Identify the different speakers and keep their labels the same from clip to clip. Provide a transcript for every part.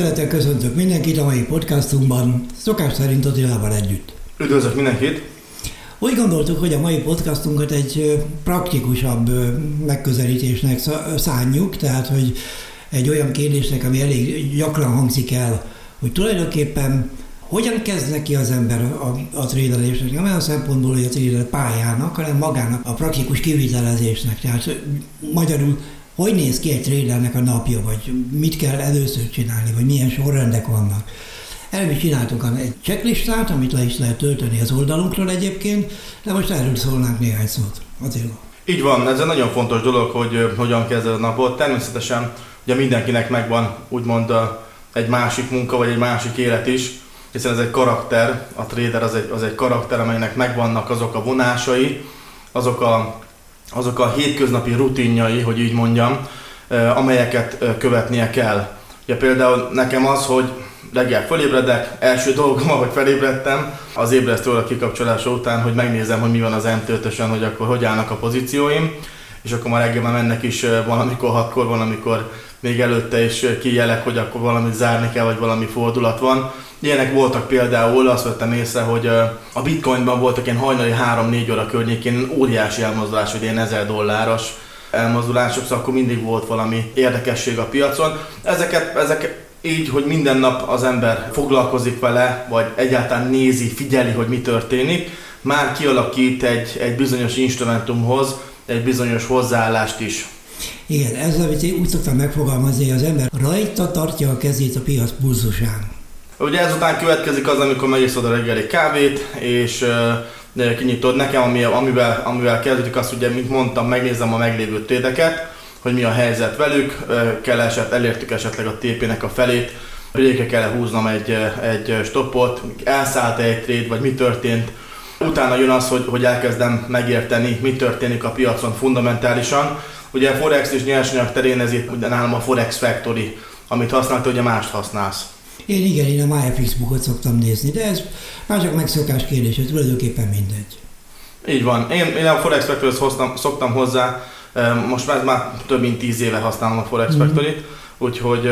Speaker 1: Tisztelettel köszöntök mindenkit a mai podcastunkban, szokás szerint Attilával együtt.
Speaker 2: Üdvözlök mindenkit!
Speaker 1: Úgy gondoltuk, hogy a mai podcastunkat egy praktikusabb megközelítésnek szánjuk, tehát hogy egy olyan kérdésnek, ami elég gyakran hangzik el, hogy tulajdonképpen hogyan kezd neki az ember a, a trédelésnek? Nem olyan szempontból, hogy a tréder pályának, hanem magának a praktikus kivitelezésnek. Tehát magyarul hogy néz ki egy trédernek a napja, vagy mit kell először csinálni, vagy milyen sorrendek vannak. Erre mi csináltunk egy checklistát, amit le is lehet tölteni az oldalunkról egyébként, de most erről szólnánk néhány szót. Attila.
Speaker 2: Így van, ez egy nagyon fontos dolog, hogy hogyan kezded a napot. Természetesen ugye mindenkinek megvan úgymond egy másik munka, vagy egy másik élet is, hiszen ez egy karakter, a trader az egy, az egy karakter, amelynek megvannak azok a vonásai, azok a, azok a hétköznapi rutinjai, hogy így mondjam, amelyeket követnie kell. Ugye például nekem az, hogy reggel fölébredek, első dolgom, ahogy felébredtem, az ébresztő a kikapcsolása után, hogy megnézem, hogy mi van az m hogy akkor hogy állnak a pozícióim, és akkor már reggelben mennek is valamikor hatkor, valamikor még előtte is kijelek, hogy akkor valamit zárni kell, vagy valami fordulat van. Ilyenek voltak például, azt vettem észre, hogy a bitcoinban voltak ilyen hajnali 3-4 óra környékén óriási elmozdulás, hogy ilyen 1000 dolláros elmozdulások, szóval akkor mindig volt valami érdekesség a piacon. Ezeket, ezek így, hogy minden nap az ember foglalkozik vele, vagy egyáltalán nézi, figyeli, hogy mi történik, már kialakít egy, egy bizonyos instrumentumhoz egy bizonyos hozzáállást is.
Speaker 1: Igen, ez amit én úgy szoktam megfogalmazni, az ember rajta tartja a kezét a piac pulzusán.
Speaker 2: Ugye ezután következik az, amikor megiszod a reggeli kávét, és uh, kinyitod nekem, amivel, amivel kezdődik azt, ugye, mint mondtam, megnézem a meglévő tédeket, hogy mi a helyzet velük, kell eset, elértük esetleg a TP-nek a felét, végre kell húznom egy, egy stoppot, elszállt egy trade, vagy mi történt. Utána jön az, hogy, hogy elkezdem megérteni, mi történik a piacon fundamentálisan. Ugye a Forex és nyersanyag terén ez itt nálam a Forex Factory, amit használta, ugye mást használsz.
Speaker 1: Én igen, én a MyFX bookot szoktam nézni, de ez már csak megszokás kérdése, tulajdonképpen mindegy.
Speaker 2: Így van. Én, én a Forex Factory-hoz szoktam hozzá most már, már több mint 10 éve használom a Forex mm-hmm. Factory-t, úgyhogy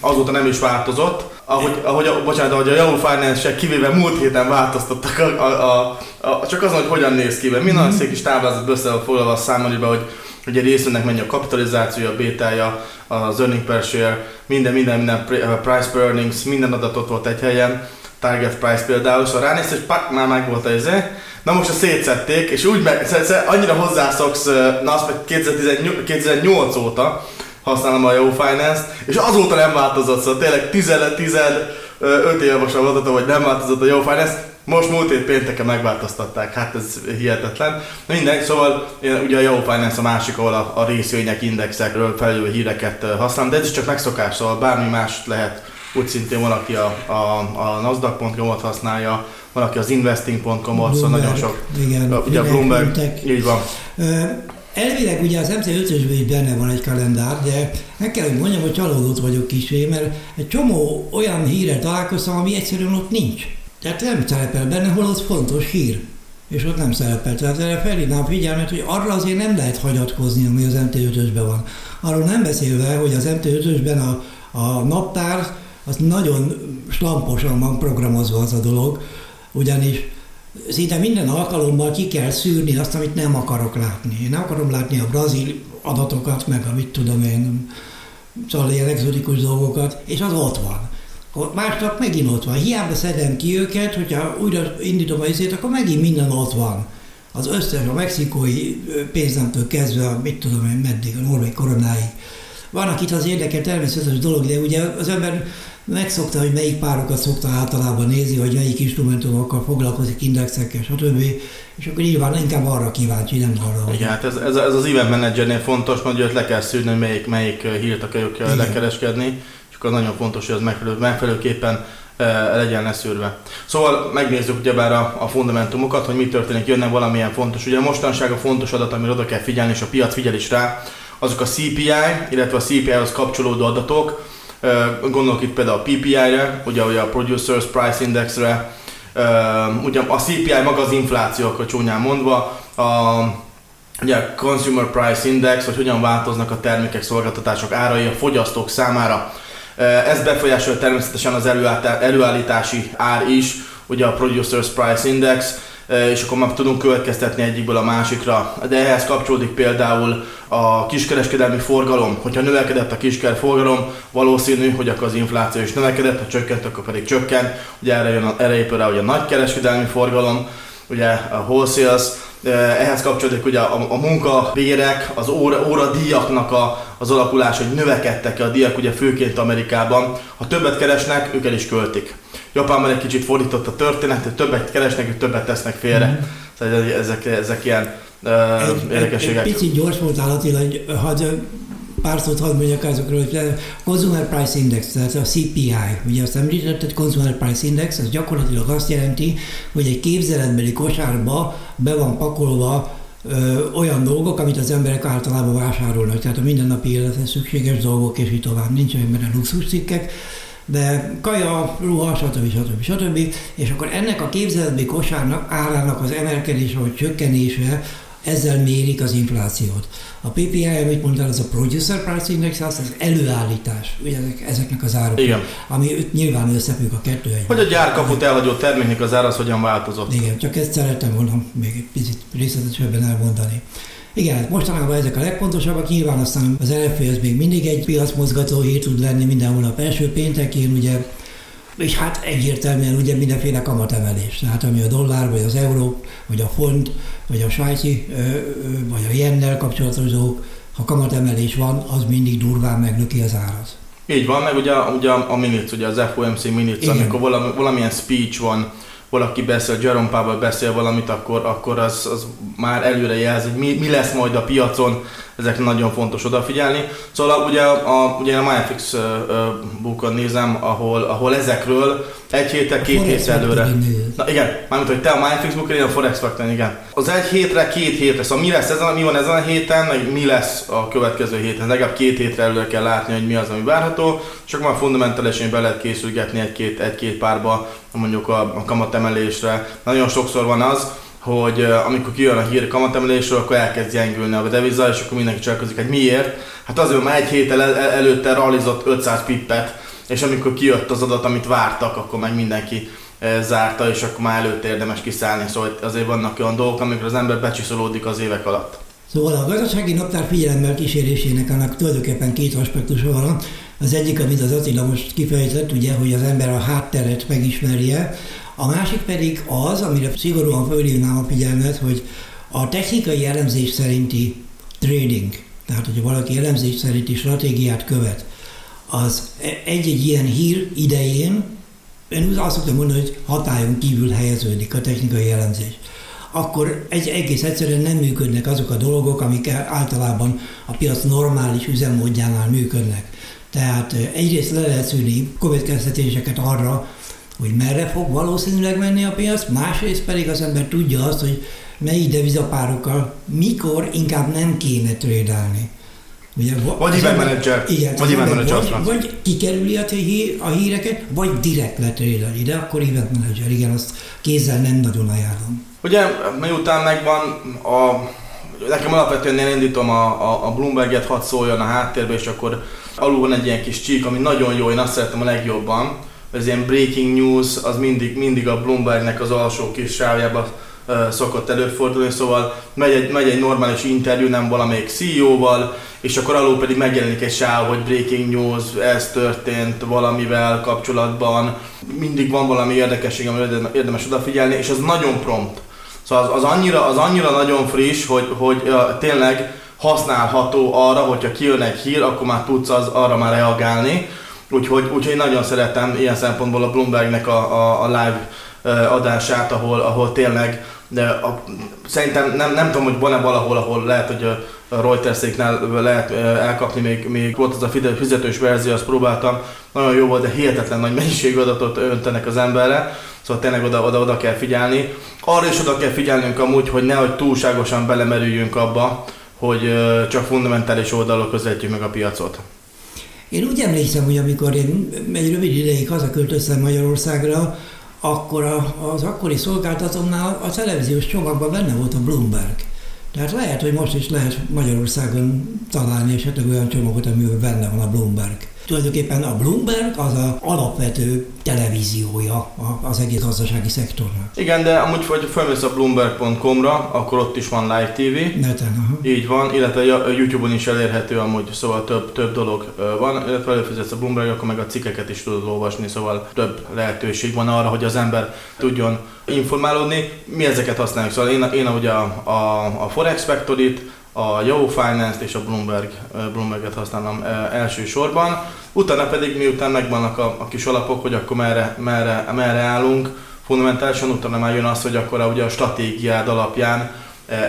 Speaker 2: azóta nem is változott. Ahogy, ahogy a, bocsánat, ahogy a Yahoo Finance-sek kivéve múlt héten változtattak a, a, a, a, csak azon, hogy hogyan néz ki be. Minden mm-hmm. szép kis táblázat össze foglalva a számolni hogy hogy egy részünknek mennyi a kapitalizációja, a bétája, az earning per share, minden, minden, minden price per earnings, minden adatot volt egy helyen, target price például, szóval ránézsz, hogy pak, már meg volt ez, Na most a szétszették, és úgy meg, annyira hozzászoksz, na azt meg 2018, 2008 óta használom a Yahoo Finance-t, és azóta nem változott, szóval tényleg 15 éve most adatom, hogy nem változott a Yahoo Finance, most múlt hét pénteken megváltoztatták, hát ez hihetetlen. Minden, szóval ugye a Yahoo Finance a másik, ahol a, a részvények, indexekről felülő híreket használom, de ez is csak megszokás, szóval bármi más lehet. Úgy szintén van, aki a, a, a nasdaq.com-ot használja, valaki az investing.com-ot, szóval nagyon sok.
Speaker 1: Igen,
Speaker 2: ugye a Bloomberg, így van.
Speaker 1: Elvileg ugye az MC5-ösben is benne van egy kalendár, de meg kell, hogy mondjam, hogy csalódott vagyok kicsi, mert egy csomó olyan hírrel találkoztam, ami egyszerűen ott nincs. Tehát nem szerepel benne, hol ott fontos hír és ott nem szerepel. Tehát erre felhívnám figyelmet, hogy arra azért nem lehet hagyatkozni, ami az MT5-ösben van. Arról nem beszélve, hogy az MT5-ösben a, a naptár, az nagyon slamposan van programozva az a dolog, ugyanis szinte minden alkalommal ki kell szűrni azt, amit nem akarok látni. Én nem akarom látni a brazil adatokat, meg a mit tudom én, szóval ilyen exotikus dolgokat, és az ott van. Másnap megint ott van. Hiába szedem ki őket, hogyha újra indítom a izét, akkor megint minden ott van. Az összes, a mexikói pénznemtől kezdve, mit tudom én, meddig, a norvég koronáig. Van, akit az érdekel természetes dolog, de ugye az ember megszokta, hogy melyik párokat szokta általában nézni, hogy melyik instrumentumokkal foglalkozik, indexekkel, stb. És akkor nyilván inkább arra kíváncsi, nem arra.
Speaker 2: Igen, hát ez, ez, ez az event managernél fontos, mert őt le kell szűrni, hogy melyik, melyik hírt akarjuk Igen. lekereskedni, és akkor nagyon fontos, hogy az megfelelő, megfelelőképpen legyen leszűrve. Szóval megnézzük ugyebár a, a fundamentumokat, hogy mi történik, jönne valamilyen fontos. Ugye mostanság a fontos adat, amire oda kell figyelni, és a piac figyel is rá, azok a CPI, illetve a CPI-hoz kapcsolódó adatok, Gondolok itt például a PPI-re, ugye, ugye a Producers Price Indexre, ugye a CPI maga az infláció, akkor csúnyán mondva, a ugye, Consumer Price Index, hogy hogyan változnak a termékek, szolgáltatások árai a fogyasztók számára. Ez befolyásolja természetesen az előállítási ár is, ugye a Producers Price Index, és akkor már tudunk következtetni egyikből a másikra. De ehhez kapcsolódik például a kiskereskedelmi forgalom. Hogyha növekedett a kiskereskedelmi forgalom, valószínű, hogy akkor az infláció is növekedett, ha csökkent, akkor pedig csökken. Ugye erre, jön, erre épül rá ugye a nagykereskedelmi forgalom, ugye a wholesales, ehhez kapcsolódik ugye a, a munkabérek, az óra, óradíjaknak a, az alakulás, hogy növekedtek a díjak ugye főként Amerikában. Ha többet keresnek, ők el is költik. Japánban egy kicsit fordított a történet, hogy többet keresnek, hogy többet tesznek félre. Mm. Szóval ezek, ezek ilyen uh, egy, érdekességek.
Speaker 1: Egy, egy picit gyors voltál Attila, hogy hadd pár szót hadd mondjak azokról, hogy a Consumer Price Index, tehát a CPI, ugye azt említetted, Consumer Price Index, az gyakorlatilag azt jelenti, hogy egy képzeletbeli kosárba be van pakolva ö, olyan dolgok, amit az emberek általában vásárolnak, tehát a mindennapi élethez szükséges dolgok, és így tovább. Nincsenek benne luxuscikkek, de kaja, ruha, stb. stb. stb. És akkor ennek a képzeletbeli kosárnak árának az emelkedése vagy csökkenése ezzel mérik az inflációt. A PPI, amit mondtál, az a Producer Price Index, az az előállítás, ugye ezek, ezeknek az árok,
Speaker 2: Igen.
Speaker 1: ami nyilván összefügg a kettő egy.
Speaker 2: Hogy a gyárkaput elhagyó terméknek az ára az hogyan változott.
Speaker 1: Igen, csak ezt szerettem volna még egy picit részletesebben elmondani. Igen, hát mostanában ezek a legfontosabbak, nyilván aztán az LFP az még mindig egy piacmozgató hír tud lenni minden hónap első péntekén, ugye és hát egyértelműen ugye mindenféle kamatemelés, tehát ami a dollár, vagy az euró, vagy a font, vagy a svájci, vagy a jennel kapcsolatos dolgok, ha kamatemelés van, az mindig durván megnöki az árat.
Speaker 2: Így van, meg ugye, ugye a minutes, ugye az FOMC minutes, Igen. amikor valami, valamilyen speech van, valaki beszél, Jerome Powell beszél valamit, akkor, akkor az, az már előre jelzi, hogy mi, mi lesz majd a piacon, ezekre nagyon fontos odafigyelni. Szóval ugye a, ugye a MyFix uh, bookon nézem, ahol, ahol ezekről egy hétre, két hétre előre. Na igen, mármint, hogy te a MyFix bookon, én a Forex Factor, igen. Az egy hétre, két hétre, szóval mi lesz ezen, mi van ezen a héten, meg mi lesz a következő héten. Legalább két hétre előre kell látni, hogy mi az, ami várható, csak már fundamentálisan be lehet készülgetni egy-két, egy-két párba, mondjuk a, a kamatemelésre. Nagyon sokszor van az, hogy amikor kijön a hír kamatemelésről, akkor elkezd gyengülni a deviza, és akkor mindenki cselekedik, hogy miért? Hát azért, mert egy héttel el, el, előtte realizott 500 pippet, és amikor kijött az adat, amit vártak, akkor meg mindenki zárta, és akkor már előtte érdemes kiszállni, szóval azért vannak olyan dolgok, amikor az ember becsiszolódik az évek alatt.
Speaker 1: Szóval a gazdasági naptár figyelemmel kísérésének annak tulajdonképpen két aspektusa van. Az egyik, amit az Attila most kifejezett, ugye, hogy az ember a hátteret megismerje, a másik pedig az, amire szigorúan fölhívnám a figyelmet, hogy a technikai elemzés szerinti trading, tehát hogyha valaki elemzés szerinti stratégiát követ, az egy-egy ilyen hír idején, én azt szoktam mondani, hogy hatályon kívül helyeződik a technikai elemzés akkor egy egész egyszerűen nem működnek azok a dolgok, amik általában a piac normális üzemmódjánál működnek. Tehát egyrészt le lehet szűrni következtetéseket arra, hogy merre fog valószínűleg menni a piac, másrészt pedig az ember tudja azt, hogy melyik devizapárokkal mikor inkább nem kéne trédelni.
Speaker 2: Ugye, vagy event manager.
Speaker 1: Igen, vagy, event manager vagy, vagy kikerüli a, hí, a híreket, vagy direkt letrédeli, de akkor event manager, igen, azt kézzel nem nagyon ajánlom.
Speaker 2: Ugye, miután megvan a Nekem alapvetően én indítom a, a, a Bloomberg-et, hadd szóljon a háttérbe, és akkor alul van egy ilyen kis csík, ami nagyon jó, én azt szeretem a legjobban, ez ilyen breaking news, az mindig, mindig a Bloombergnek az alsó kis sávjában szokott előfordulni, szóval megy egy, megy egy normális interjú, nem valamelyik CEO-val, és akkor alul pedig megjelenik egy sáv, hogy breaking news, ez történt valamivel kapcsolatban, mindig van valami érdekesség, amire érdemes odafigyelni, és az nagyon prompt. Szóval az, az, annyira, az annyira nagyon friss, hogy, hogy uh, tényleg használható arra, hogyha kijön egy hír, akkor már tudsz az, arra már reagálni, Úgyhogy, úgyhogy nagyon szeretem ilyen szempontból a Bloombergnek a, a, a live adását, ahol, ahol tényleg de a, szerintem nem, nem tudom, hogy van-e valahol, ahol lehet, hogy a Reuterséknál lehet elkapni, még, még volt az a fizetős verzió, azt próbáltam, nagyon jó volt, de hihetetlen nagy mennyiségű adatot öntenek az emberre, szóval tényleg oda, oda, oda kell figyelni. Arra is oda kell figyelnünk amúgy, hogy nehogy túlságosan belemerüljünk abba, hogy csak fundamentális oldalról közelítjük meg a piacot.
Speaker 1: Én úgy emlékszem, hogy amikor én egy rövid ideig hazaköltöztem Magyarországra, akkor a, az akkori szolgáltatónál a televíziós csomagban benne volt a Bloomberg. Tehát lehet, hogy most is lehet Magyarországon találni esetleg olyan csomagot, amiben benne van a Bloomberg. Tulajdonképpen a Bloomberg az a alapvető televíziója az egész gazdasági szektornak.
Speaker 2: Igen, de amúgy, hogy felmész a bloomberg.com-ra, akkor ott is van live TV.
Speaker 1: Neten, aha.
Speaker 2: Így van, illetve a YouTube-on is elérhető amúgy, szóval több, több dolog van, illetve előfizetsz a Bloomberg, akkor meg a cikkeket is tudod olvasni, szóval több lehetőség van arra, hogy az ember tudjon informálódni. Mi ezeket használjuk, szóval én, én ugye a, a, a Forex Factory-t, a Yahoo Finance-t és a Bloomberg, Bloomberg-et használom elsősorban. Utána pedig miután megvannak a, a kis alapok, hogy akkor merre, merre, merre állunk, fundamentálisan utána már jön az, hogy akkor ugye a stratégiád alapján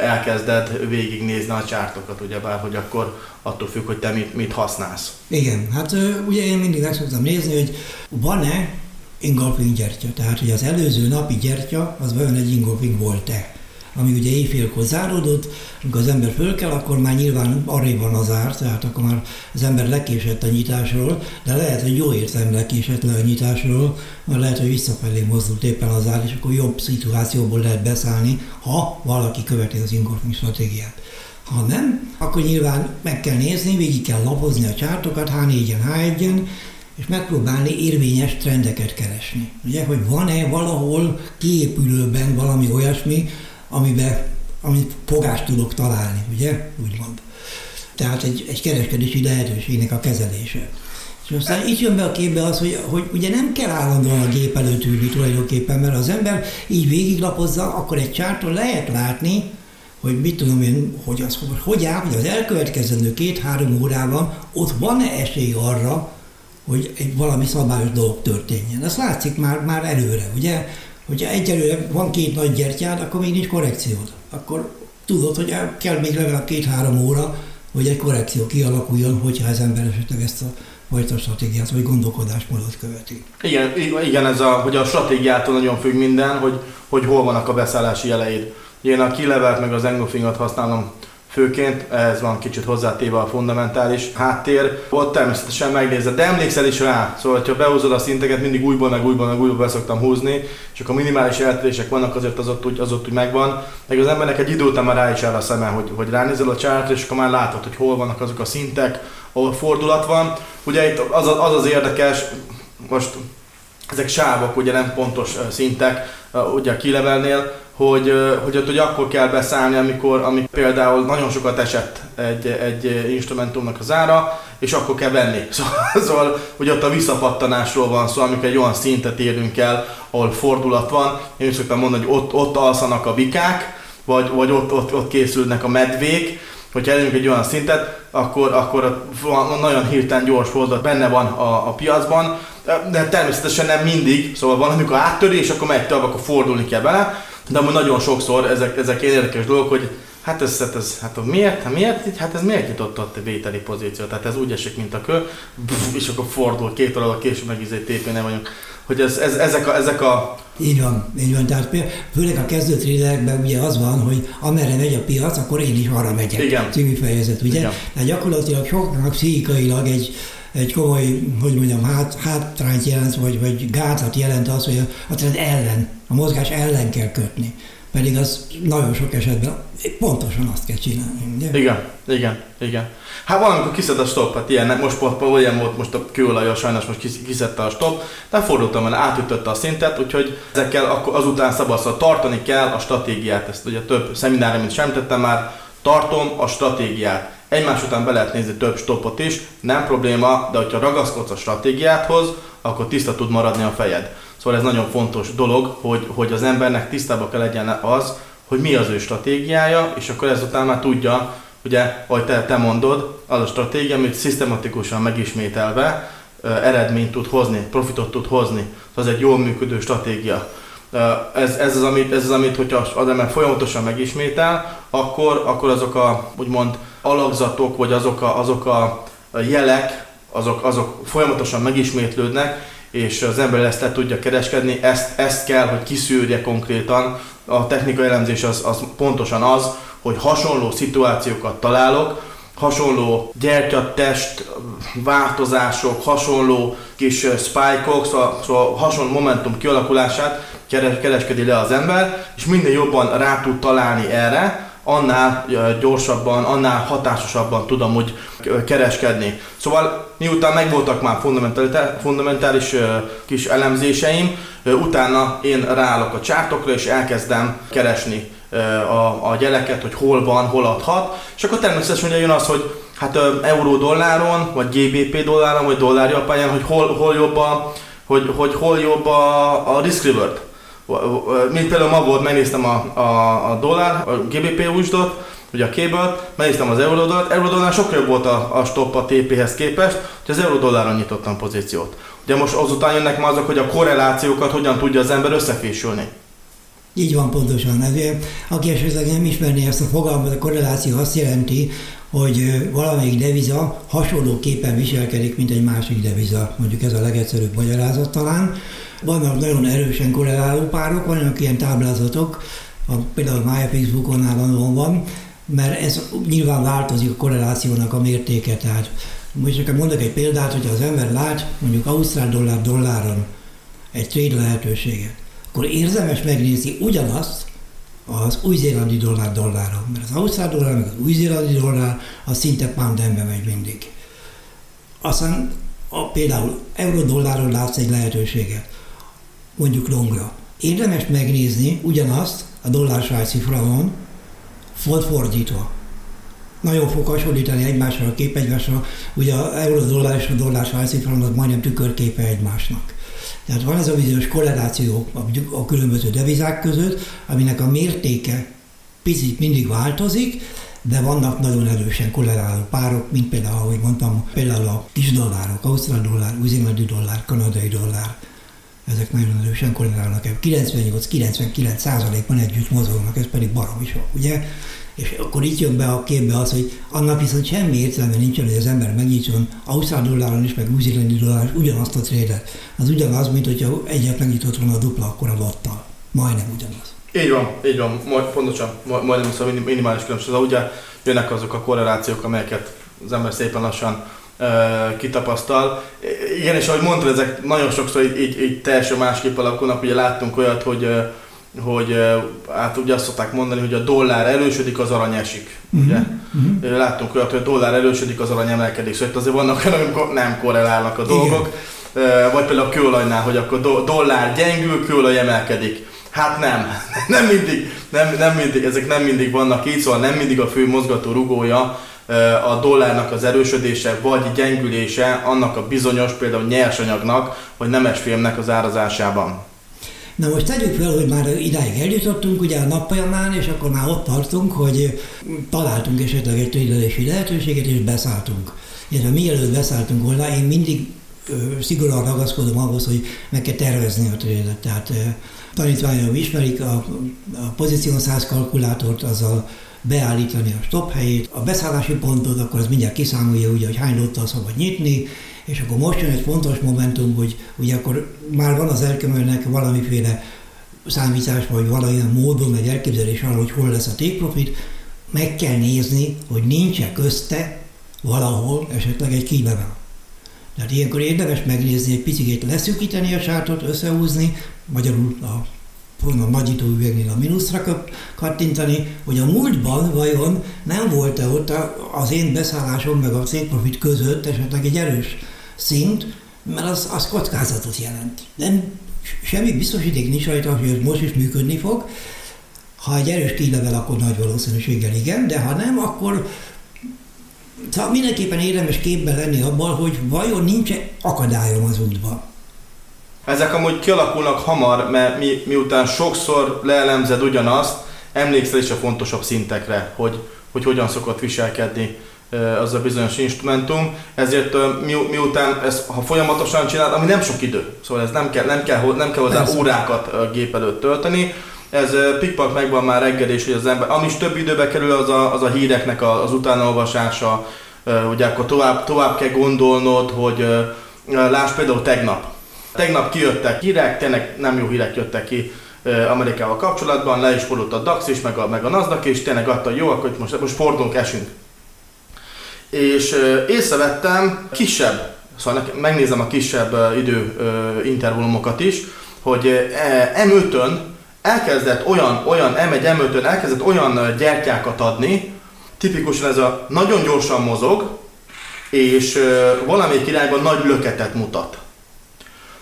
Speaker 2: elkezded végignézni a csártokat, ugyebár, hogy akkor attól függ, hogy te mit, mit használsz.
Speaker 1: Igen, hát ugye én mindig meg szoktam nézni, hogy van-e ingolfing gyertya, tehát hogy az előző napi gyertya, az vajon egy ingolfing volt-e ami ugye éjfélkor záródott, amikor az ember föl kell, akkor már nyilván arra van az ár, tehát akkor már az ember lekésett a nyitásról, de lehet, hogy jó értelem lekésett le a nyitásról, mert lehet, hogy visszafelé mozdult éppen az ár, és akkor jobb szituációból lehet beszállni, ha valaki követi az ingolfing stratégiát. Ha nem, akkor nyilván meg kell nézni, végig kell lapozni a csártokat, H4-en, H1-en, és megpróbálni érvényes trendeket keresni. Ugye, hogy van-e valahol kiépülőben valami olyasmi, amiben, amit fogást tudok találni, ugye? Úgymond. Tehát egy, egy kereskedési lehetőségnek a kezelése. És aztán itt jön be a képbe az, hogy, hogy ugye nem kell állandóan a gép előtt ülni tulajdonképpen, mert az ember így végiglapozza, akkor egy csárton lehet látni, hogy mit tudom én, hogy az hogy áll, hogy az elkövetkezendő két-három órában ott van-e esély arra, hogy egy valami szabályos dolog történjen. Ez látszik már, már előre, ugye? Hogyha egyelőre van két nagy gyertyád, akkor még nincs korrekciód. Akkor tudod, hogy kell még legalább két-három óra, hogy egy korrekció kialakuljon, hogyha az ember esetleg ezt a fajta stratégiát vagy gondolkodásmódot követi.
Speaker 2: Igen, igen ez a, hogy a stratégiától nagyon függ minden, hogy, hogy hol vannak a beszállási jeleid. Én a kilevelt meg az engulfingot használom főként, ez van kicsit hozzátéve a fundamentális háttér. Ott természetesen megnézed, de emlékszel is rá, szóval ha behúzod a szinteket, mindig újból, meg újból, meg újból beszoktam húzni, és akkor minimális eltérések vannak, azért az ott, úgy, az ott úgy megvan. Meg az embernek egy idő után már rá is áll a szeme, hogy, hogy ránézel a csártra, és akkor már látod, hogy hol vannak azok a szintek, ahol fordulat van. Ugye itt az az, az érdekes, most ezek sávok, ugye nem pontos szintek, ugye a kilevelnél, hogy, hogy ott hogy akkor kell beszállni, amikor, amikor például nagyon sokat esett egy, egy instrumentumnak az ára, és akkor kell venni. Szóval, szóval hogy ott a visszapattanásról van szó, amikor egy olyan szintet érünk el, ahol fordulat van. Én is szoktam mondani, hogy ott, ott alszanak a bikák, vagy, vagy ott, ott, ott készülnek a medvék, hogyha elérünk egy olyan szintet, akkor, akkor nagyon hirtelen gyors fordulat benne van a, a piacban, de természetesen nem mindig, szóval van, amikor áttöri, és akkor megy tovább, akkor fordulni kell bele, de amúgy nagyon sokszor ezek, ezek érdekes dolgok, hogy hát ez, hát ez, hát miért, hát miért, hát ez miért nyitott ott a vételi pozíció, tehát ez úgy esik, mint a kő, és akkor fordul két óra később meg izé nem vagyunk. Hogy ez, ez, ezek, a, ezek a...
Speaker 1: Így van, így van. Tehát főleg a kezdő trélerekben ugye az van, hogy amerre megy a piac, akkor én is arra megyek. Igen. Című fejezet, ugye? Igen. Tehát gyakorlatilag soknak pszichikailag egy, egy komoly, hogy mondjam, hát, hátrányt jelent, vagy, vagy gátat jelent az, hogy a, a trend ellen, a mozgás ellen kell kötni. Pedig az nagyon sok esetben pontosan azt kell csinálni. Ugye?
Speaker 2: Igen, igen, igen. Hát valamikor kiszed a stop, hát ilyen, most olyan volt most a kőolajos, sajnos most kiszedte a stop, de fordultam, mert átütötte a szintet, úgyhogy ezekkel akkor azután szabadszal tartani kell a stratégiát. Ezt ugye több szeminára, mint sem tettem már, tartom a stratégiát. Egymás után be lehet nézni több stopot is, nem probléma, de hogyha ragaszkodsz a stratégiáthoz, akkor tiszta tud maradni a fejed. Szóval ez nagyon fontos dolog, hogy, hogy az embernek tisztában kell legyen az, hogy mi az ő stratégiája, és akkor ezután már tudja, ugye, ahogy te, te mondod, az a stratégia, amit szisztematikusan megismételve eredményt tud hozni, profitot tud hozni. Szóval ez egy jól működő stratégia. Ez, ez, az, amit, ez az, amit, hogyha az ember folyamatosan megismétel, akkor, akkor azok a, úgymond, alakzatok, vagy azok a, azok a jelek, azok, azok folyamatosan megismétlődnek, és az ember ezt le tudja kereskedni, ezt, ezt kell, hogy kiszűrje konkrétan. A technikai elemzés az, az pontosan az, hogy hasonló szituációkat találok, hasonló gyertyatest változások, hasonló kis spike-ok, szóval, szóval hasonló momentum kialakulását keres, kereskedi le az ember, és minél jobban rá tud találni erre, annál gyorsabban, annál hatásosabban tudom úgy kereskedni. Szóval miután megvoltak már fundamentális kis elemzéseim, utána én ráállok a csártokra, és elkezdem keresni a, a gyereket, hogy hol van, hol adhat, és akkor természetesen ugye jön az, hogy hát euró-dolláron, vagy GBP dolláron, vagy dollár-japánján, hogy hol, hol jobb a, hogy, hogy hol jobb a, a risk reward. Mint például ma volt, megnéztem a, a, a dollár, a GBP úsdot, ugye a cable megnéztem az eurodollárt, eurodollár sokkal jobb volt a, a stop a TP-hez képest, hogy az eurodolláron nyitottam pozíciót. Ugye most azután jönnek már azok, hogy a korrelációkat hogyan tudja az ember összefésülni.
Speaker 1: Így van pontosan. Ezért, aki esetleg nem ismerné ezt a fogalmat, a korreláció azt jelenti, hogy valamelyik deviza hasonlóképpen viselkedik, mint egy másik deviza. Mondjuk ez a legegyszerűbb magyarázat talán. Vannak nagyon erősen korreláló párok, vannak ilyen táblázatok, a, például a MyFX Bookonnál van, mert ez nyilván változik a korrelációnak a mértéke. Tehát most csak mondok egy példát, hogyha az ember lát mondjuk ausztrál dollár dolláron egy trade lehetőséget, akkor érdemes megnézni ugyanazt az új-zélandi dollár dolláron, mert az ausztrál dollár, meg az új-zélandi dollár, az szinte pound megy mindig. Aztán a, például euró-dolláron látsz egy lehetőséget, mondjuk longra. Érdemes megnézni ugyanazt a dollár svájci frankon, fordítva. Nagyon fog hasonlítani egymásra a kép egymásra, ugye a euró-dollár és a dollár svájci frank az majdnem tükörképe egymásnak. Tehát van ez a bizonyos korreláció a különböző devizák között, aminek a mértéke picit mindig változik, de vannak nagyon erősen korreláló párok, mint például, ahogy mondtam, például a kis dollárok, ausztrál dollár, új dollár, kanadai dollár, ezek nagyon erősen korrelálnak. 98-99 százalékban együtt mozognak, ez pedig barom is, ugye? És akkor itt jön be a képbe az, hogy annak viszont semmi értelme nincsen, hogy az ember megnyitson ausztrál dolláron is, meg új dolláron is ugyanazt a trédet. Az ugyanaz, mint hogyha egyet megnyitott volna a dupla akkor a lottal. Majdnem ugyanaz.
Speaker 2: Így van, így van, majd, pontosan, majdnem az a minimális különbség. Ugye jönnek azok a korrelációk, amelyeket az ember szépen lassan kitapasztal. Igen, és ahogy mondtad, ezek nagyon sokszor így, így, így teljesen másképp alakulnak. Ugye láttunk olyat, hogy hogy hát ugye azt szokták mondani, hogy a dollár erősödik, az arany esik. Uh-huh. Ugye? Uh-huh. Láttunk olyat, hogy a dollár erősödik, az arany emelkedik. Szóval itt azért vannak olyan, amikor nem korrelálnak a dolgok. Igen. Vagy például a kőolajnál, hogy akkor dollár gyengül, kőolaj emelkedik. Hát nem, nem mindig, nem, nem mindig, ezek nem mindig vannak így, szóval nem mindig a fő mozgató rugója a dollárnak az erősödése vagy gyengülése annak a bizonyos, például nyersanyagnak vagy nemesfémnek az árazásában.
Speaker 1: Na most tegyük fel, hogy már idáig eljutottunk ugye a napfolyamán, és akkor már ott tartunk, hogy találtunk esetleg egy trédelési lehetőséget, és beszálltunk. Illetve mielőtt beszálltunk volna, én mindig szigorúan ragaszkodom ahhoz, hogy meg kell tervezni a trédet. Tehát tanítványom ismerik a, a pozíció 100 kalkulátort, azzal beállítani a stop helyét, a beszállási pontot, akkor az mindjárt kiszámolja, ugye, hogy hány lottal szabad nyitni, és akkor most jön egy fontos momentum, hogy ugye akkor már van az elkömölnek valamiféle számítás, vagy valamilyen módon egy elképzelés arra, hogy hol lesz a take profit, meg kell nézni, hogy nincs-e közte valahol esetleg egy kilevel. Tehát ilyenkor érdemes megnézni, egy picit leszűkíteni a sártot, összehúzni, magyarul a a nagyító üvegnél a mínuszra kattintani, hogy a múltban vajon nem volt-e ott az én beszállásom meg a székprofit között esetleg egy erős szint, mert az, az kockázatot jelent. Nem, semmi biztosíték nincs rajta, hogy ez most is működni fog. Ha egy erős kílevel, akkor nagy valószínűséggel igen, de ha nem, akkor szóval mindenképpen érdemes képben lenni abban, hogy vajon nincs akadályom az útban.
Speaker 2: Ezek amúgy kialakulnak hamar, mert mi, miután sokszor leelemzed ugyanazt, emlékszel is a fontosabb szintekre, hogy, hogy hogyan szokott viselkedni az a bizonyos instrumentum, ezért mi, miután ezt, ha folyamatosan csinálod, ami nem sok idő, szóval ez nem kell, nem kell, nem kell hozzá Persze. órákat gép előtt tölteni, ez pikpak megvan már reggel is, hogy az ember, ami is több időbe kerül, az a, az a híreknek az utánolvasása, ugye akkor tovább, tovább kell gondolnod, hogy láss például tegnap, Tegnap kijöttek hírek, tényleg nem jó hírek jöttek ki Amerikával kapcsolatban, le is fordult a DAX is, meg a, meg a NASDAQ is, tényleg adta, jó, akkor most, most fordulunk, esünk. És észrevettem kisebb, szóval megnézem a kisebb idő intervallumokat is, hogy e, M5-ön elkezdett olyan, olyan M1, M5-ön elkezdett olyan gyertyákat adni, tipikusan ez a nagyon gyorsan mozog, és valamelyik irányban nagy löketet mutat.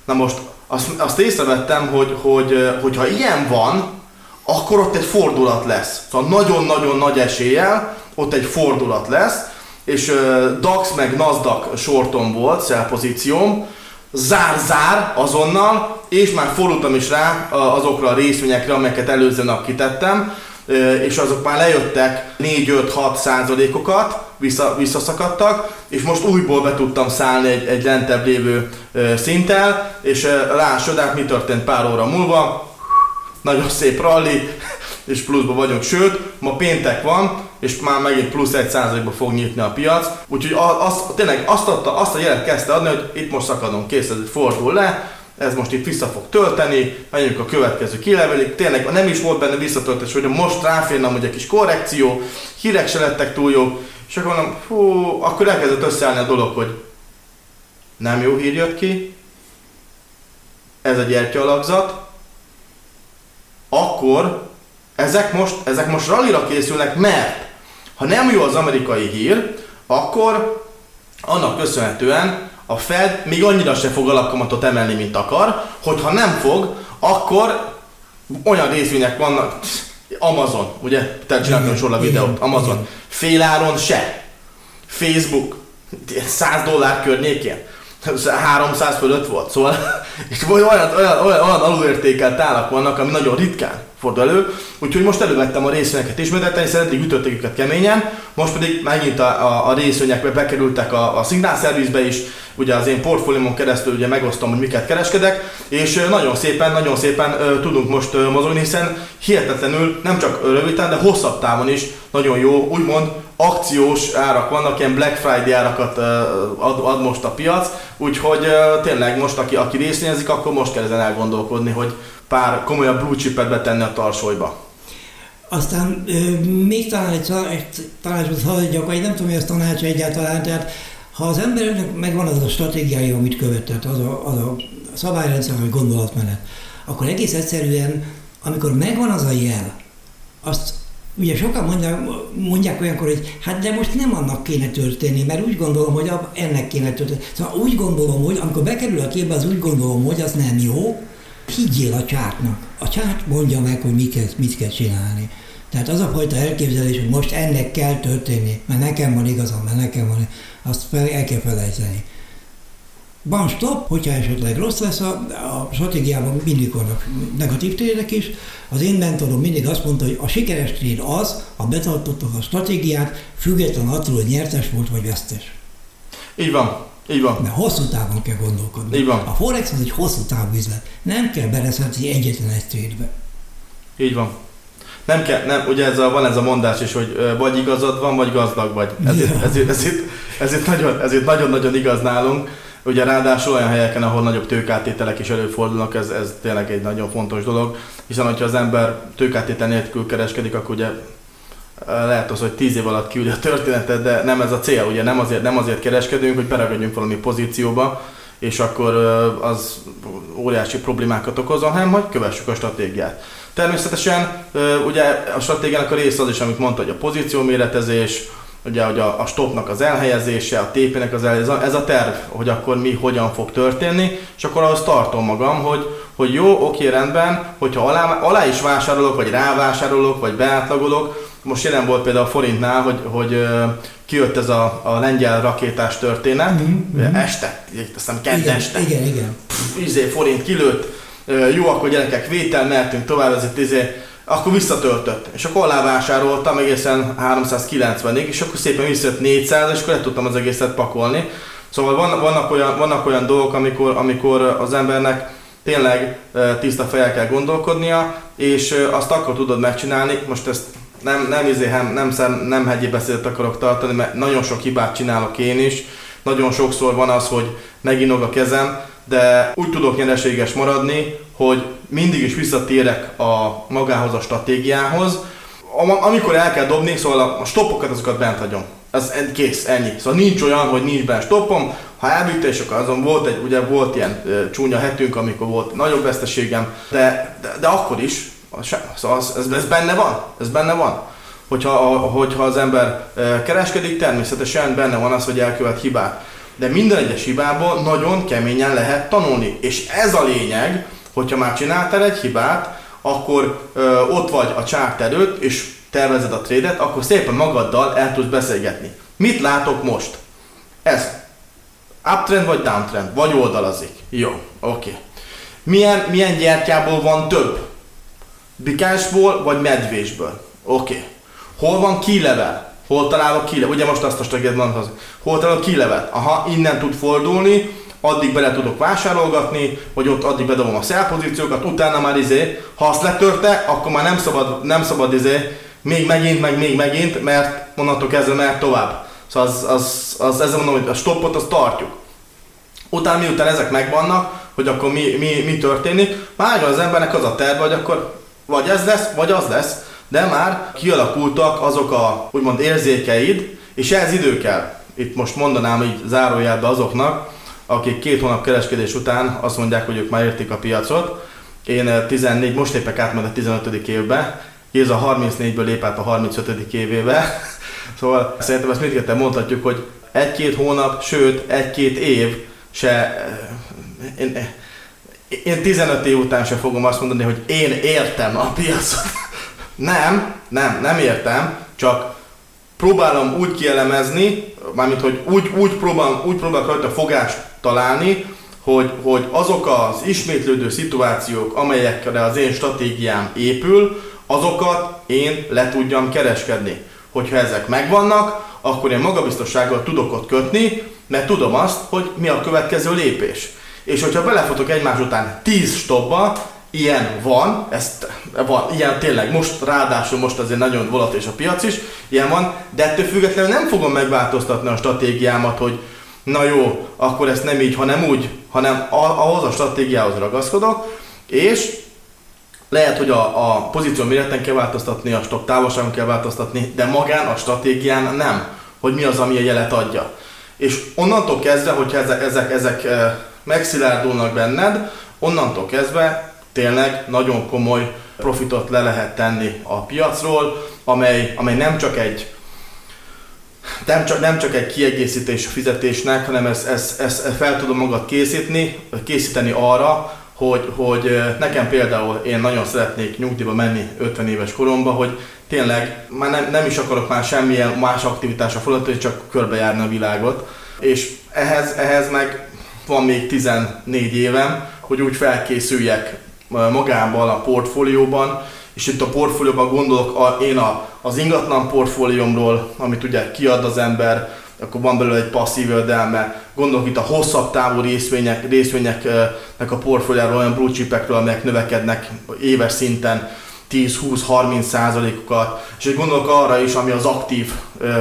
Speaker 2: Na most azt, azt észrevettem, hogy, hogy, hogyha ilyen van, akkor ott egy fordulat lesz. Szóval nagyon-nagyon nagy eséllyel ott egy fordulat lesz, és DAX meg Nasdaq sorton volt, szelpozícióm, zár-zár azonnal, és már fordultam is rá azokra a részvényekre, amelyeket előző nap kitettem, és azok már lejöttek 4-5-6 százalékokat, vissza, visszaszakadtak, és most újból be tudtam szállni egy, egy lentebb lévő szinttel, és lássod, hát mi történt pár óra múlva, nagyon szép rally, és pluszban vagyunk, sőt, ma péntek van, és már megint plusz egy százalékba fog nyitni a piac, úgyhogy az, tényleg azt, adta, azt a jelet kezdte adni, hogy itt most szakadunk, kész, ez fordul le, ez most itt vissza fog tölteni, megyünk a következő kilevelig, tényleg nem is volt benne visszatöltés, hogy most ráférne hogy egy kis korrekció, hírek se lettek túl jó, és akkor mondom, hú, akkor elkezdett összeállni a dolog, hogy nem jó hír jött ki, ez a gyertyalagzat, akkor ezek most, ezek most rallira készülnek, mert ha nem jó az amerikai hír, akkor annak köszönhetően a Fed még annyira se fog alapkamatot emelni, mint akar, hogyha nem fog, akkor olyan részvények vannak, Amazon, ugye? Te csináltam sorra a videót, Amazon. Féláron se. Facebook, 100 dollár környékén. 300 fölött volt, szóval és olyan, olyan, olyan, olyan alulértékelt állak vannak, ami nagyon ritkán fordul elő, úgyhogy most elővettem a részvényeket ismételten, hiszen eddig ütötték őket keményen, most pedig megint a, a, a részvényekbe bekerültek a, a szignálszervizbe is, ugye az én portfóliumon keresztül ugye megosztom, hogy miket kereskedek, és nagyon szépen, nagyon szépen uh, tudunk most uh, mozogni, hiszen hihetetlenül nem csak röviden, de hosszabb távon is nagyon jó, úgymond akciós árak vannak, ilyen Black Friday árakat ad, ad most a piac, úgyhogy tényleg most aki, aki részvényezik, akkor most kell ezen elgondolkodni, hogy pár komolyabb blue chipet betenni a tarsolyba.
Speaker 1: Aztán még talán egy, egy tanácsot haladjak, vagy nem tudom, hogy ez tanács egyáltalán, tehát ha az embernek megvan az a stratégiája, amit követett, az a, az a szabályrendszer, vagy gondolatmenet, akkor egész egyszerűen, amikor megvan az a jel, azt ugye sokan mondják, mondják olyankor, hogy hát de most nem annak kéne történni, mert úgy gondolom, hogy ennek kéne történni. Szóval úgy gondolom, hogy amikor bekerül a képbe, az úgy gondolom, hogy az nem jó, higgyél a csártnak. A csárt mondja meg, hogy mit kell, mit kell csinálni. Tehát az a fajta elképzelés, hogy most ennek kell történni, mert nekem van igazam, mert nekem van, azt fel, el kell felejteni. Van stop, hogyha esetleg rossz lesz, a, a stratégiában mindig vannak negatív trédek is. Az én mentorom mindig azt mondta, hogy a sikeres tréd az, ha betartottad a stratégiát, független attól, hogy nyertes volt vagy vesztes.
Speaker 2: Így van. Így van.
Speaker 1: Mert hosszú távon kell gondolkodni.
Speaker 2: Így van.
Speaker 1: A Forex az egy hosszú távú üzlet. Nem kell beleszedni egyetlen egy trédbe.
Speaker 2: Így van nem kell, nem, ugye ez a, van ez a mondás is, hogy vagy igazad van, vagy gazdag vagy. Ezért, yeah. ezért, ezért, ezért, nagyon, ezért nagyon-nagyon igaz nálunk. Ugye ráadásul olyan helyeken, ahol nagyobb tőkátételek is előfordulnak, ez, ez tényleg egy nagyon fontos dolog, hiszen hogyha az ember tőkátétel nélkül kereskedik, akkor ugye lehet az, hogy tíz év alatt kiüli a történetet, de nem ez a cél, ugye nem azért, nem azért kereskedünk, hogy beragadjunk valami pozícióba, és akkor az óriási problémákat okoz, hanem hogy kövessük a stratégiát. Természetesen ugye a stratégiának a része az is, amit mondta, hogy a pozíció méretezés, ugye hogy a, a stopnak az elhelyezése, a TP-nek az elhelyezése, ez a terv, hogy akkor mi hogyan fog történni, és akkor ahhoz tartom magam, hogy, hogy jó, oké, rendben, hogyha alá, alá is vásárolok, vagy rávásárolok, vagy beátlagolok, most jelen volt például a forintnál, hogy, hogy kijött ez a, a lengyel rakétás történet, mm-hmm. este, aztán kedd este.
Speaker 1: Igen, igen.
Speaker 2: Pff, izé, forint kilőtt, jó, akkor gyerekek, vétel, mehetünk tovább, ez itt izé, akkor visszatöltött. És akkor vásároltam egészen 390-ig, és akkor szépen visszajött 400, és akkor le tudtam az egészet pakolni. Szóval van, vannak, olyan, vannak olyan dolgok, amikor, amikor az embernek tényleg tiszta fejjel kell gondolkodnia, és azt akkor tudod megcsinálni, most ezt nem, nem, izé, nem, nem, nem, nem hegyi beszédet akarok tartani, mert nagyon sok hibát csinálok én is, nagyon sokszor van az, hogy meginog a kezem, de úgy tudok nyereséges maradni, hogy mindig is visszatérek a magához a stratégiához. Amikor el kell dobni, szóval a stoppokat azokat bent hagyom. Ez kész, ennyi. Szóval nincs olyan, hogy nincs benne stoppom. Ha elvitte, és akkor azon volt egy, ugye volt ilyen e, csúnya hetünk, amikor volt nagyobb veszteségem, de, de, de akkor is, szóval ez, ez, ez benne van, ez benne van. hogyha, hogyha az ember kereskedik, természetesen benne van az, hogy elkövet hibát. De minden egyes hibából nagyon keményen lehet tanulni. És ez a lényeg, hogyha már csináltál egy hibát, akkor ö, ott vagy a csárt előtt, és tervezed a trédet, akkor szépen magaddal el tudsz beszélgetni. Mit látok most? Ez. Uptrend vagy downtrend? Vagy oldalazik? Jó, oké. Okay. Milyen, milyen gyertyából van több? Bikásból vagy medvésből? Oké. Okay. Hol van kilevel? Hol találok kilevel? Ugye most azt a stratégiát mondtam. Hol találok kilevet? Aha, innen tud fordulni, addig bele tudok vásárolgatni, vagy ott addig bedobom a szelpozíciókat, utána már izé, ha azt letörte, akkor már nem szabad, nem szabad izé, még megint, meg még megint, mert onnantól kezdve mehet tovább. Szóval az, az, az, ezzel mondom, hogy a stoppot azt tartjuk. Utána miután ezek megvannak, hogy akkor mi, mi, mi történik, már az embernek az a terve, hogy akkor vagy ez lesz, vagy az lesz, de már kialakultak azok a úgymond érzékeid, és ez idő kell. Itt most mondanám így zárójelbe azoknak, akik két hónap kereskedés után azt mondják, hogy ők már értik a piacot. Én 14, most lépek át majd a 15. évbe, Géza 34-ből lép át a 35. évébe. Szóval szerintem ezt mindketten mondhatjuk, hogy egy-két hónap, sőt egy-két év se... Én, én 15 év után sem fogom azt mondani, hogy én értem a piacot. Nem, nem, nem értem, csak próbálom úgy kielemezni, mármint hogy úgy, úgy, próbálom, úgy próbálok rajta fogást találni, hogy, hogy azok az ismétlődő szituációk, amelyekre az én stratégiám épül, azokat én le tudjam kereskedni. Hogyha ezek megvannak, akkor én magabiztossággal tudok ott kötni, mert tudom azt, hogy mi a következő lépés. És hogyha belefutok egymás után 10 stopba, ilyen van, ezt van, ilyen tényleg most, ráadásul most azért nagyon volatil a piac is, ilyen van, de ettől függetlenül nem fogom megváltoztatni a stratégiámat, hogy na jó, akkor ezt nem így, hanem úgy, hanem ahhoz a stratégiához ragaszkodok, és lehet, hogy a, a pozíció méreten kell változtatni, a stop távolságon kell változtatni, de magán a stratégián nem, hogy mi az, ami a jelet adja. És onnantól kezdve, hogyha ezek, ezek, ezek eh, megszilárdulnak benned, onnantól kezdve tényleg nagyon komoly profitot le lehet tenni a piacról, amely, amely nem csak egy nem csak, nem csak egy kiegészítés a fizetésnek, hanem ezt ez, ez fel tudom magad készíteni, készíteni arra, hogy, hogy nekem például én nagyon szeretnék nyugdíjba menni 50 éves koromba, hogy tényleg már nem, nem is akarok már semmilyen más aktivitásra foglalkozni, csak körbejárni a világot. És ehhez, ehhez meg van még 14 évem, hogy úgy felkészüljek magában a portfólióban, és itt a portfólióban gondolok a, én a, az ingatlan portfóliómról, amit ugye kiad az ember, akkor van belőle egy passzív jövedelme. Gondolok itt a hosszabb távú részvények, részvényeknek a portfóliáról, olyan blue chipekről, amelyek növekednek éves szinten 10-20-30 százalékokat. És gondolok arra is, ami az aktív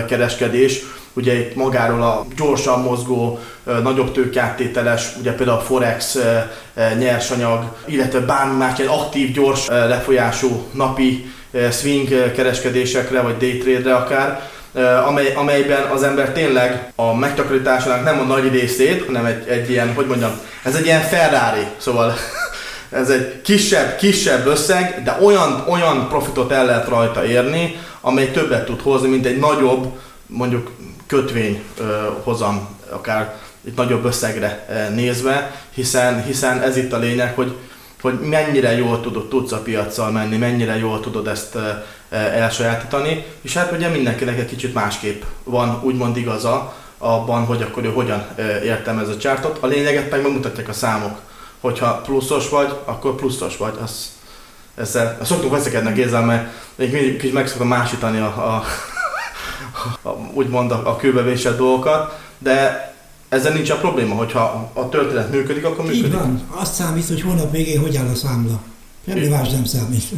Speaker 2: kereskedés, ugye itt magáról a gyorsan mozgó, nagyobb tőkáttételes, ugye például a Forex nyersanyag, illetve bármi más ilyen aktív, gyors lefolyású napi swing kereskedésekre, vagy day trade-re akár, amely, amelyben az ember tényleg a megtakarításának nem a nagy részét, hanem egy, egy ilyen, hogy mondjam, ez egy ilyen Ferrari, szóval ez egy kisebb, kisebb összeg, de olyan, olyan profitot el lehet rajta érni, amely többet tud hozni, mint egy nagyobb, mondjuk kötvény hozam, akár egy nagyobb összegre nézve, hiszen, hiszen ez itt a lényeg, hogy, hogy mennyire jól tudod, tudsz a piaccal menni, mennyire jól tudod ezt elsajátítani, és hát ugye mindenkinek egy kicsit másképp van úgymond igaza abban, hogy akkor ő hogyan értelmez a csártot. A lényeget meg megmutatják a számok. Hogyha pluszos vagy, akkor pluszos vagy. Az, ezzel szoktunk veszekedni a Gézzel, mert még mindig kicsit meg szoktam másítani a, a, a, úgymond a, a kőbevésett dolgokat, de ezzel nincs a probléma, hogyha a történet működik, akkor működik.
Speaker 1: Így van. Azt számít, hogy hónap végén hogy áll a számla. Semmi más nem számít.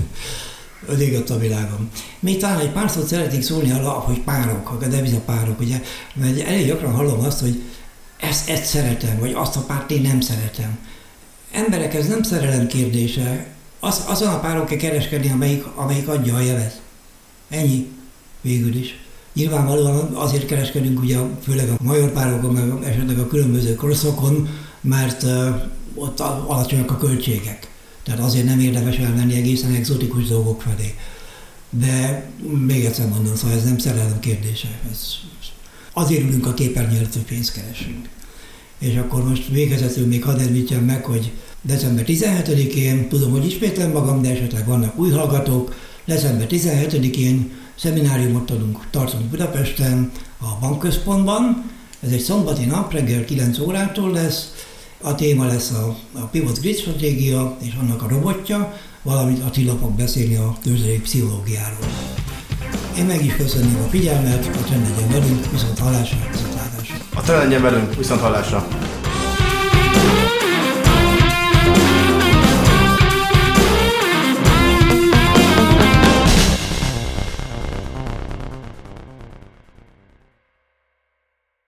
Speaker 1: Ödégött a világon. Még talán egy pár szót szeretnék szólni arra, hogy párok, a devizapárok, ugye, mert elég gyakran hallom azt, hogy ezt, ezt szeretem, vagy azt a párt én nem szeretem. Emberek, ez nem szerelem kérdése. Az, azon a páron kell kereskedni, amelyik, amelyik adja a jelet. Ennyi. Végül is. Nyilvánvalóan azért kereskedünk ugye főleg a major párokon, meg esetleg a különböző koroszokon, mert ott alacsonyak a költségek. Tehát azért nem érdemes elmenni egészen exotikus dolgok felé. de még egyszer mondom, szóval ez nem szerelem kérdése. Ez, azért ülünk a képernyőt, hogy pénzt keresünk. És akkor most végezetül még hadd említsem meg, hogy december 17-én, tudom, hogy ismétlem magam, de esetleg vannak új hallgatók, december 17-én szemináriumot tudunk, tartunk Budapesten, a bankközpontban. Ez egy szombati nap, reggel 9 órától lesz. A téma lesz a, a Pivot Grid stratégia és annak a robotja, valamint Attila fog beszélni a tőzsdei pszichológiáról. Én meg is köszönöm a figyelmet, a legyen velünk, viszont hallásra, viszont
Speaker 2: A csend legyen velünk, viszont hallásra.